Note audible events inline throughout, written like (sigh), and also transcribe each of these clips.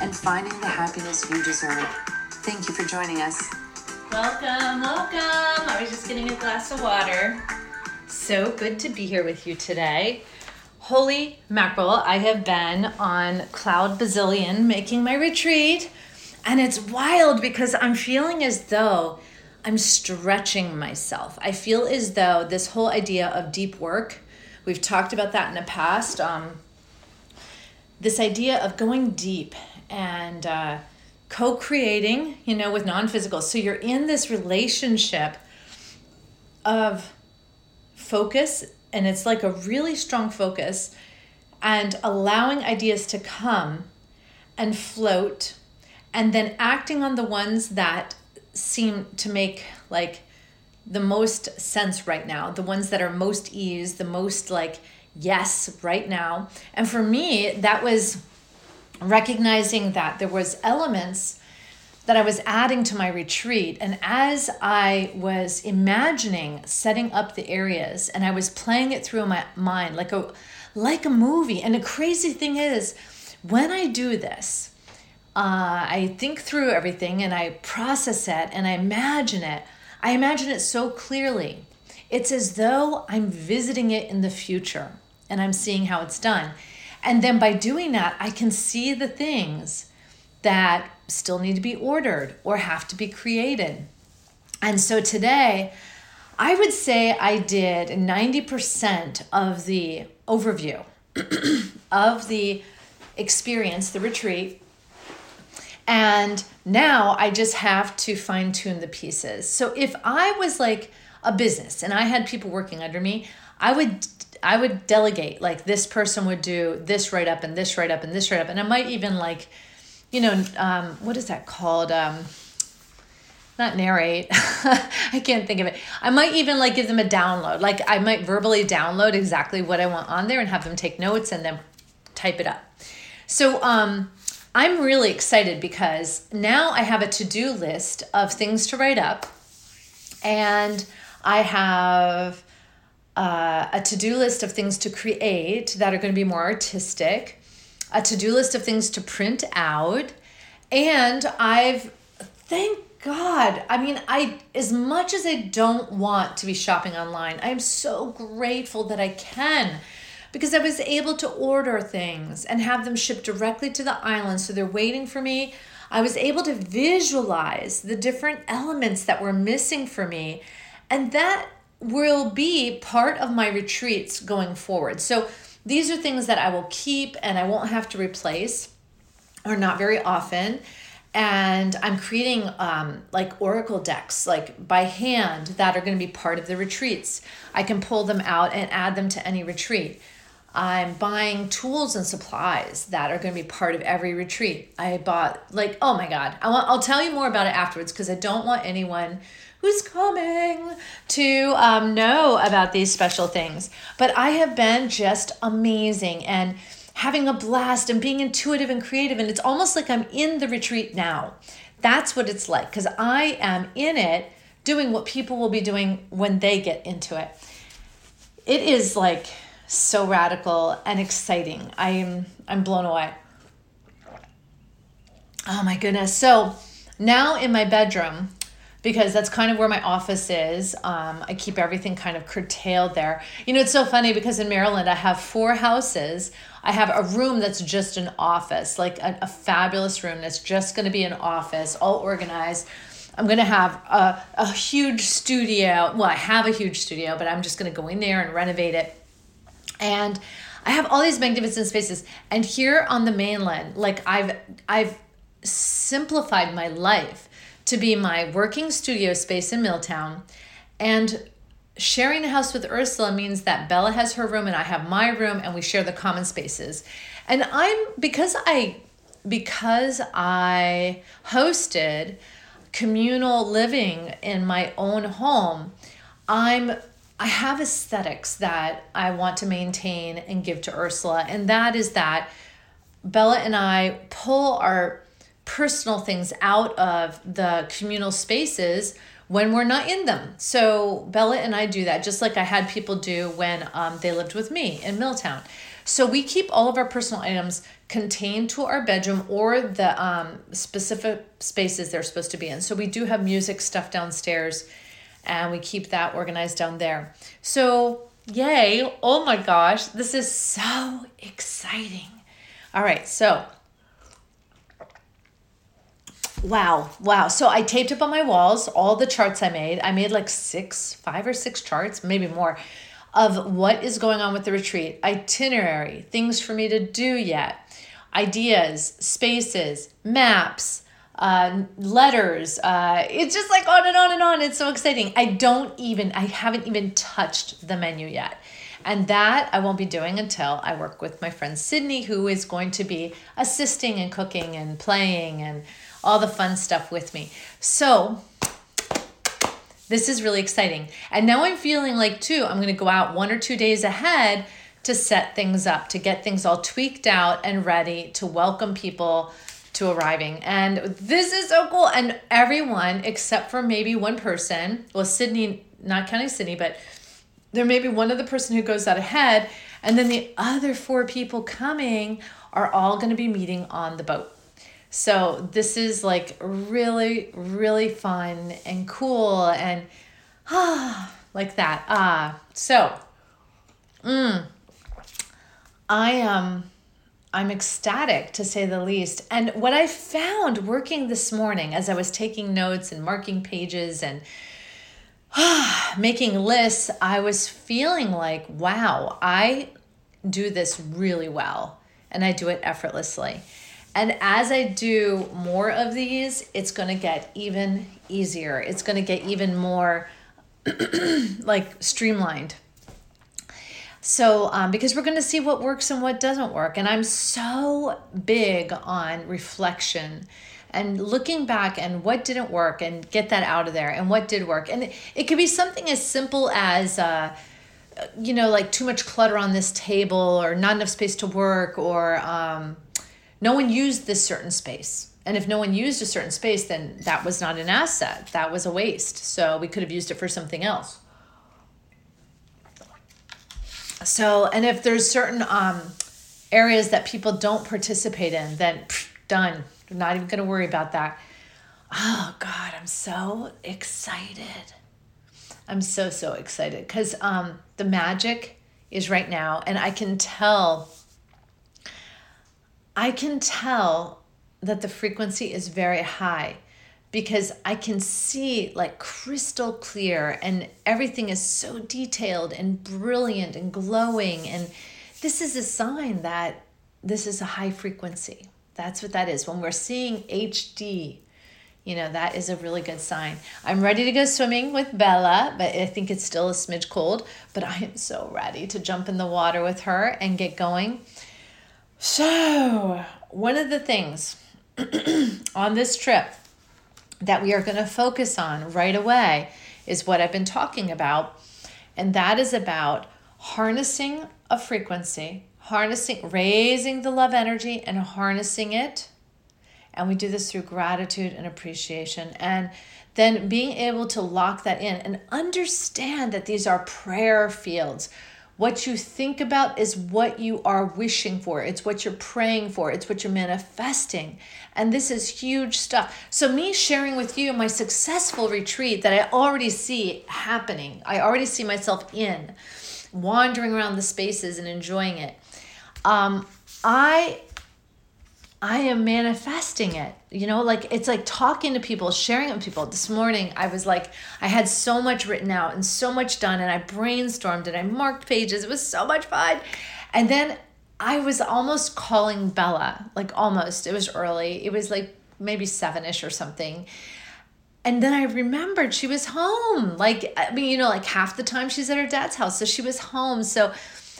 and finding the happiness you deserve. Thank you for joining us. Welcome, welcome. I was just getting a glass of water. So good to be here with you today. Holy mackerel, I have been on Cloud Bazillion making my retreat, and it's wild because I'm feeling as though I'm stretching myself. I feel as though this whole idea of deep work, we've talked about that in the past, um, this idea of going deep and uh, co creating, you know, with non physical. So you're in this relationship of focus, and it's like a really strong focus, and allowing ideas to come and float, and then acting on the ones that seem to make like the most sense right now, the ones that are most ease, the most like yes right now. And for me, that was recognizing that there was elements that I was adding to my retreat. And as I was imagining setting up the areas and I was playing it through my mind like a like a movie. And the crazy thing is when I do this uh, I think through everything and I process it and I imagine it. I imagine it so clearly. It's as though I'm visiting it in the future and I'm seeing how it's done and then by doing that, I can see the things that still need to be ordered or have to be created. And so today, I would say I did 90% of the overview (clears throat) of the experience, the retreat. And now I just have to fine tune the pieces. So if I was like a business and I had people working under me, I would I would delegate like this person would do this write up and this write up and this write up. And I might even like you know um, what is that called? Um, not narrate. (laughs) I can't think of it. I might even like give them a download. Like I might verbally download exactly what I want on there and have them take notes and then type it up. So um I'm really excited because now I have a to-do list of things to write up. And I have uh, a to do list of things to create that are going to be more artistic, a to do list of things to print out, and I've, thank God, I mean, I, as much as I don't want to be shopping online, I am so grateful that I can because I was able to order things and have them shipped directly to the island. So they're waiting for me. I was able to visualize the different elements that were missing for me. And that will be part of my retreats going forward. So these are things that I will keep and I won't have to replace or not very often. And I'm creating um, like oracle decks, like by hand, that are going to be part of the retreats. I can pull them out and add them to any retreat. I'm buying tools and supplies that are going to be part of every retreat. I bought like oh my god, I want, I'll tell you more about it afterwards because I don't want anyone who's coming to um, know about these special things. But I have been just amazing and having a blast and being intuitive and creative. And it's almost like I'm in the retreat now. That's what it's like because I am in it doing what people will be doing when they get into it. It is like so radical and exciting. I'm I'm blown away. Oh my goodness. So now in my bedroom, because that's kind of where my office is. Um, I keep everything kind of curtailed there. You know, it's so funny because in Maryland, I have four houses. I have a room that's just an office, like a, a fabulous room that's just going to be an office, all organized. I'm going to have a, a huge studio. Well, I have a huge studio, but I'm just going to go in there and renovate it. And I have all these magnificent spaces. And here on the mainland, like I've I've simplified my life to be my working studio space in Milltown. And sharing a house with Ursula means that Bella has her room and I have my room and we share the common spaces. And I'm because I because I hosted communal living in my own home, I'm I have aesthetics that I want to maintain and give to Ursula, and that is that Bella and I pull our personal things out of the communal spaces when we're not in them. So Bella and I do that, just like I had people do when um, they lived with me in Milltown. So we keep all of our personal items contained to our bedroom or the um, specific spaces they're supposed to be in. So we do have music stuff downstairs and we keep that organized down there. So, yay! Oh my gosh, this is so exciting. All right, so Wow, wow. So I taped up on my walls all the charts I made. I made like six, five or six charts, maybe more, of what is going on with the retreat, itinerary, things for me to do yet, ideas, spaces, maps, uh, letters. Uh, it's just like on and on and on. It's so exciting. I don't even, I haven't even touched the menu yet. And that I won't be doing until I work with my friend Sydney, who is going to be assisting and cooking and playing and all the fun stuff with me. So, this is really exciting. And now I'm feeling like, too, I'm going to go out one or two days ahead to set things up, to get things all tweaked out and ready to welcome people to arriving. And this is so cool. And everyone, except for maybe one person, well, Sydney, not counting Sydney, but there may be one other person who goes out ahead. And then the other four people coming are all going to be meeting on the boat. So this is like really, really fun and cool and ah, (sighs) like that. Ah, so, mm, I am. Um, I'm ecstatic to say the least. And what I found working this morning as I was taking notes and marking pages and ah, (sighs) making lists, I was feeling like, wow, I do this really well and I do it effortlessly. And as I do more of these, it's going to get even easier. It's going to get even more (clears throat) like streamlined. So, um, because we're going to see what works and what doesn't work. And I'm so big on reflection and looking back and what didn't work and get that out of there and what did work. And it, could be something as simple as, uh, you know, like too much clutter on this table or not enough space to work or, um, no one used this certain space. And if no one used a certain space, then that was not an asset. That was a waste. So we could have used it for something else. So, and if there's certain um, areas that people don't participate in, then pff, done. I'm not even going to worry about that. Oh, God, I'm so excited. I'm so, so excited because um, the magic is right now. And I can tell I can tell that the frequency is very high because I can see like crystal clear and everything is so detailed and brilliant and glowing. And this is a sign that this is a high frequency. That's what that is. When we're seeing HD, you know, that is a really good sign. I'm ready to go swimming with Bella, but I think it's still a smidge cold. But I am so ready to jump in the water with her and get going. So, one of the things (clears throat) on this trip that we are going to focus on right away is what I've been talking about, and that is about harnessing a frequency, harnessing, raising the love energy, and harnessing it. And we do this through gratitude and appreciation. And then being able to lock that in and understand that these are prayer fields what you think about is what you are wishing for. It's what you're praying for. It's what you're manifesting. And this is huge stuff. So, me sharing with you my successful retreat that I already see happening, I already see myself in, wandering around the spaces and enjoying it. Um, I I am manifesting it. You know, like it's like talking to people, sharing it with people. This morning, I was like, I had so much written out and so much done, and I brainstormed and I marked pages. It was so much fun. And then I was almost calling Bella, like almost. It was early. It was like maybe seven ish or something. And then I remembered she was home. Like, I mean, you know, like half the time she's at her dad's house. So she was home. So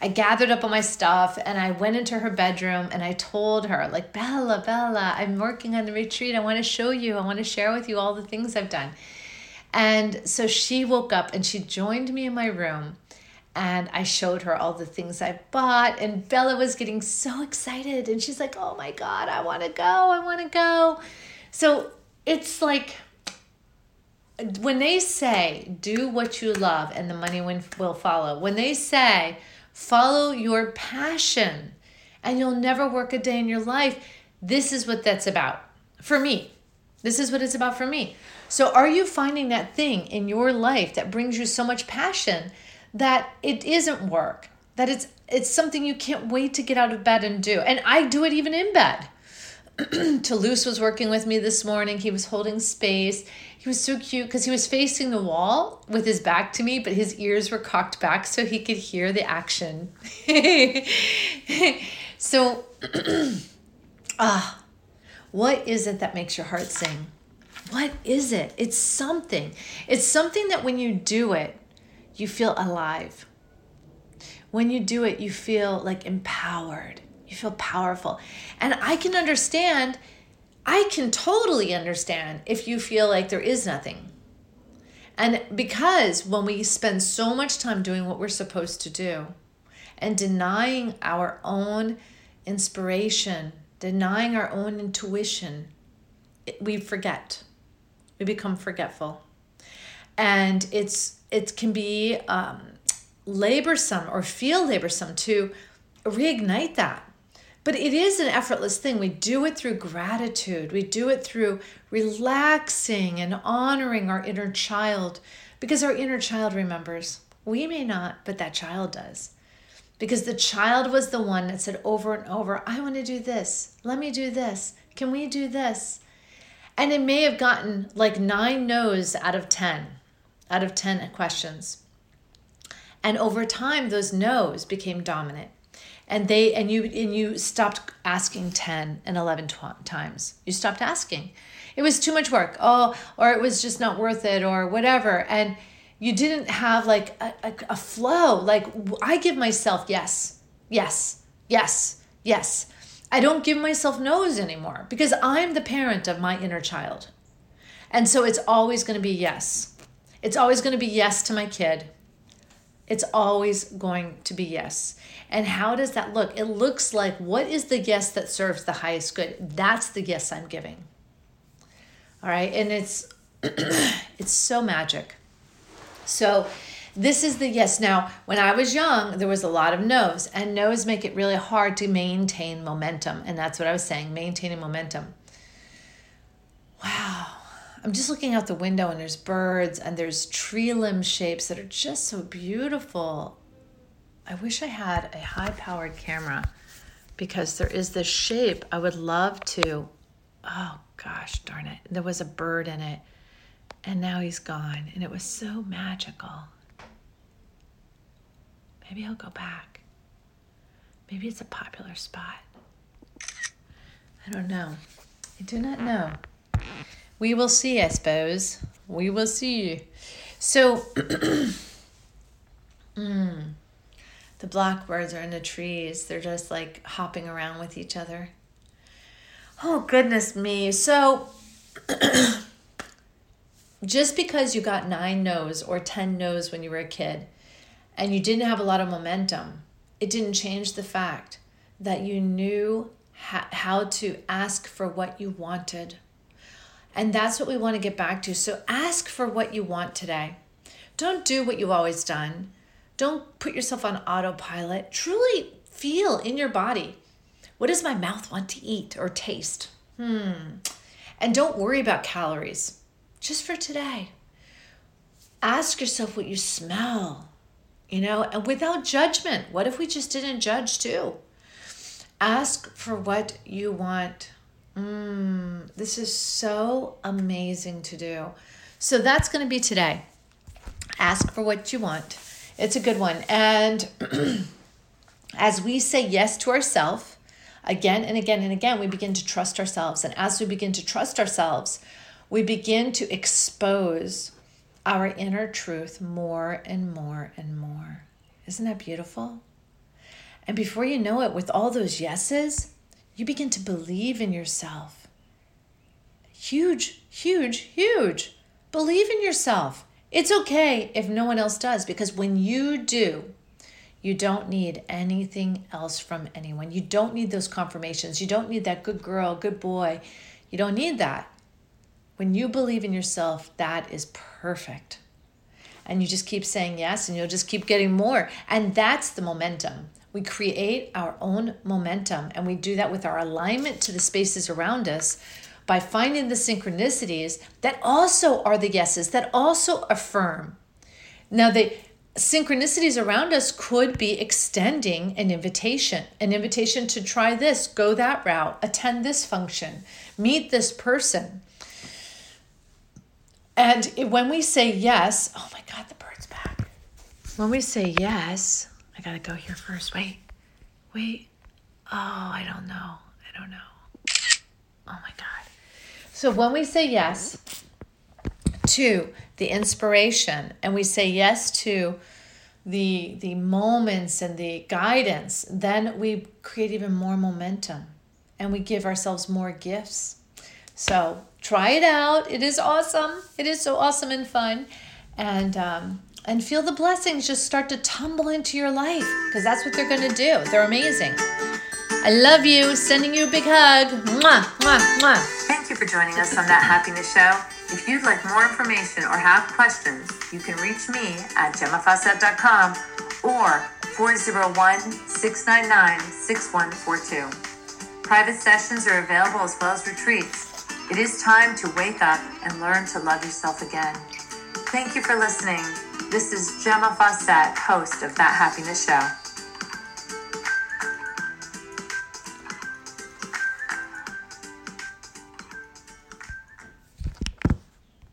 I gathered up all my stuff and I went into her bedroom and I told her, like, Bella, Bella, I'm working on the retreat. I want to show you, I want to share with you all the things I've done. And so she woke up and she joined me in my room and I showed her all the things I bought. And Bella was getting so excited. And she's like, oh my God, I want to go. I want to go. So it's like when they say, do what you love and the money will follow, when they say, follow your passion and you'll never work a day in your life, this is what that's about for me. This is what it's about for me. So, are you finding that thing in your life that brings you so much passion that it isn't work, that it's it's something you can't wait to get out of bed and do. And I do it even in bed. (clears throat) Toulouse was working with me this morning. He was holding space. He was so cute because he was facing the wall with his back to me, but his ears were cocked back so he could hear the action. (laughs) so, (clears throat) ah, what is it that makes your heart sing? What is it? It's something. It's something that when you do it, you feel alive. When you do it, you feel like empowered. You feel powerful. And I can understand, I can totally understand if you feel like there is nothing. And because when we spend so much time doing what we're supposed to do and denying our own inspiration, denying our own intuition, we forget. We become forgetful. And it's it can be um, laborsome or feel laborsome to reignite that. But it is an effortless thing. We do it through gratitude. We do it through relaxing and honoring our inner child because our inner child remembers. We may not, but that child does. Because the child was the one that said over and over, I want to do this. Let me do this. Can we do this? And it may have gotten like nine no's out of 10 out of 10 questions. And over time, those no's became dominant. And they and you and you stopped asking 10 and 11 tw- times. You stopped asking. It was too much work. Oh, or it was just not worth it or whatever. And you didn't have like a, a, a flow. Like I give myself yes, yes, yes, yes. I don't give myself no's anymore because I'm the parent of my inner child. And so it's always going to be yes. It's always going to be yes to my kid. It's always going to be yes. And how does that look? It looks like what is the yes that serves the highest good? That's the yes I'm giving. All right? And it's (clears throat) it's so magic. So this is the yes. Now, when I was young, there was a lot of no's, and no's make it really hard to maintain momentum. And that's what I was saying, maintaining momentum. Wow. I'm just looking out the window and there's birds and there's tree limb shapes that are just so beautiful. I wish I had a high powered camera because there is this shape I would love to. Oh gosh, darn it. There was a bird in it and now he's gone and it was so magical. Maybe I'll go back. Maybe it's a popular spot. I don't know. I do not know we will see, I suppose. We will see. So, (clears throat) mm, the blackbirds are in the trees. They're just like hopping around with each other. Oh, goodness me. So, (clears throat) just because you got nine no's or 10 no's when you were a kid and you didn't have a lot of momentum, it didn't change the fact that you knew how to ask for what you wanted and that's what we want to get back to. So ask for what you want today. Don't do what you've always done. Don't put yourself on autopilot. Truly feel in your body what does my mouth want to eat or taste? Hmm. And don't worry about calories, just for today. Ask yourself what you smell, you know, and without judgment. What if we just didn't judge too? Ask for what you want Mm, this is so amazing to do. So that's going to be today. Ask for what you want. It's a good one. And (clears throat) as we say yes to ourselves, again and again and again, we begin to trust ourselves. And as we begin to trust ourselves, we begin to expose our inner truth more and more and more. Isn't that beautiful? And before you know it, with all those yeses, you begin to believe in yourself. Huge, huge, huge. Believe in yourself. It's okay if no one else does because when you do, you don't need anything else from anyone. You don't need those confirmations. You don't need that good girl, good boy. You don't need that. When you believe in yourself, that is perfect. And you just keep saying yes, and you'll just keep getting more. And that's the momentum. We create our own momentum, and we do that with our alignment to the spaces around us by finding the synchronicities that also are the yeses, that also affirm. Now, the synchronicities around us could be extending an invitation, an invitation to try this, go that route, attend this function, meet this person. And when we say yes, oh my God, the bird's back. When we say yes, gotta go here first. Wait, wait. Oh, I don't know. I don't know. Oh my God. So when we say yes to the inspiration and we say yes to the the moments and the guidance, then we create even more momentum and we give ourselves more gifts. So try it out. It is awesome. It is so awesome and fun. And um, and feel the blessings just start to tumble into your life because that's what they're going to do. They're amazing. I love you. Sending you a big hug. Mwah, mwah, mwah. Thank you for joining us on That Happiness Show. If you'd like more information or have questions, you can reach me at gemmafawcett.com or 401 699 6142. Private sessions are available as well as retreats. It is time to wake up and learn to love yourself again. Thank you for listening. This is Gemma Fawcett, host of That Happiness Show.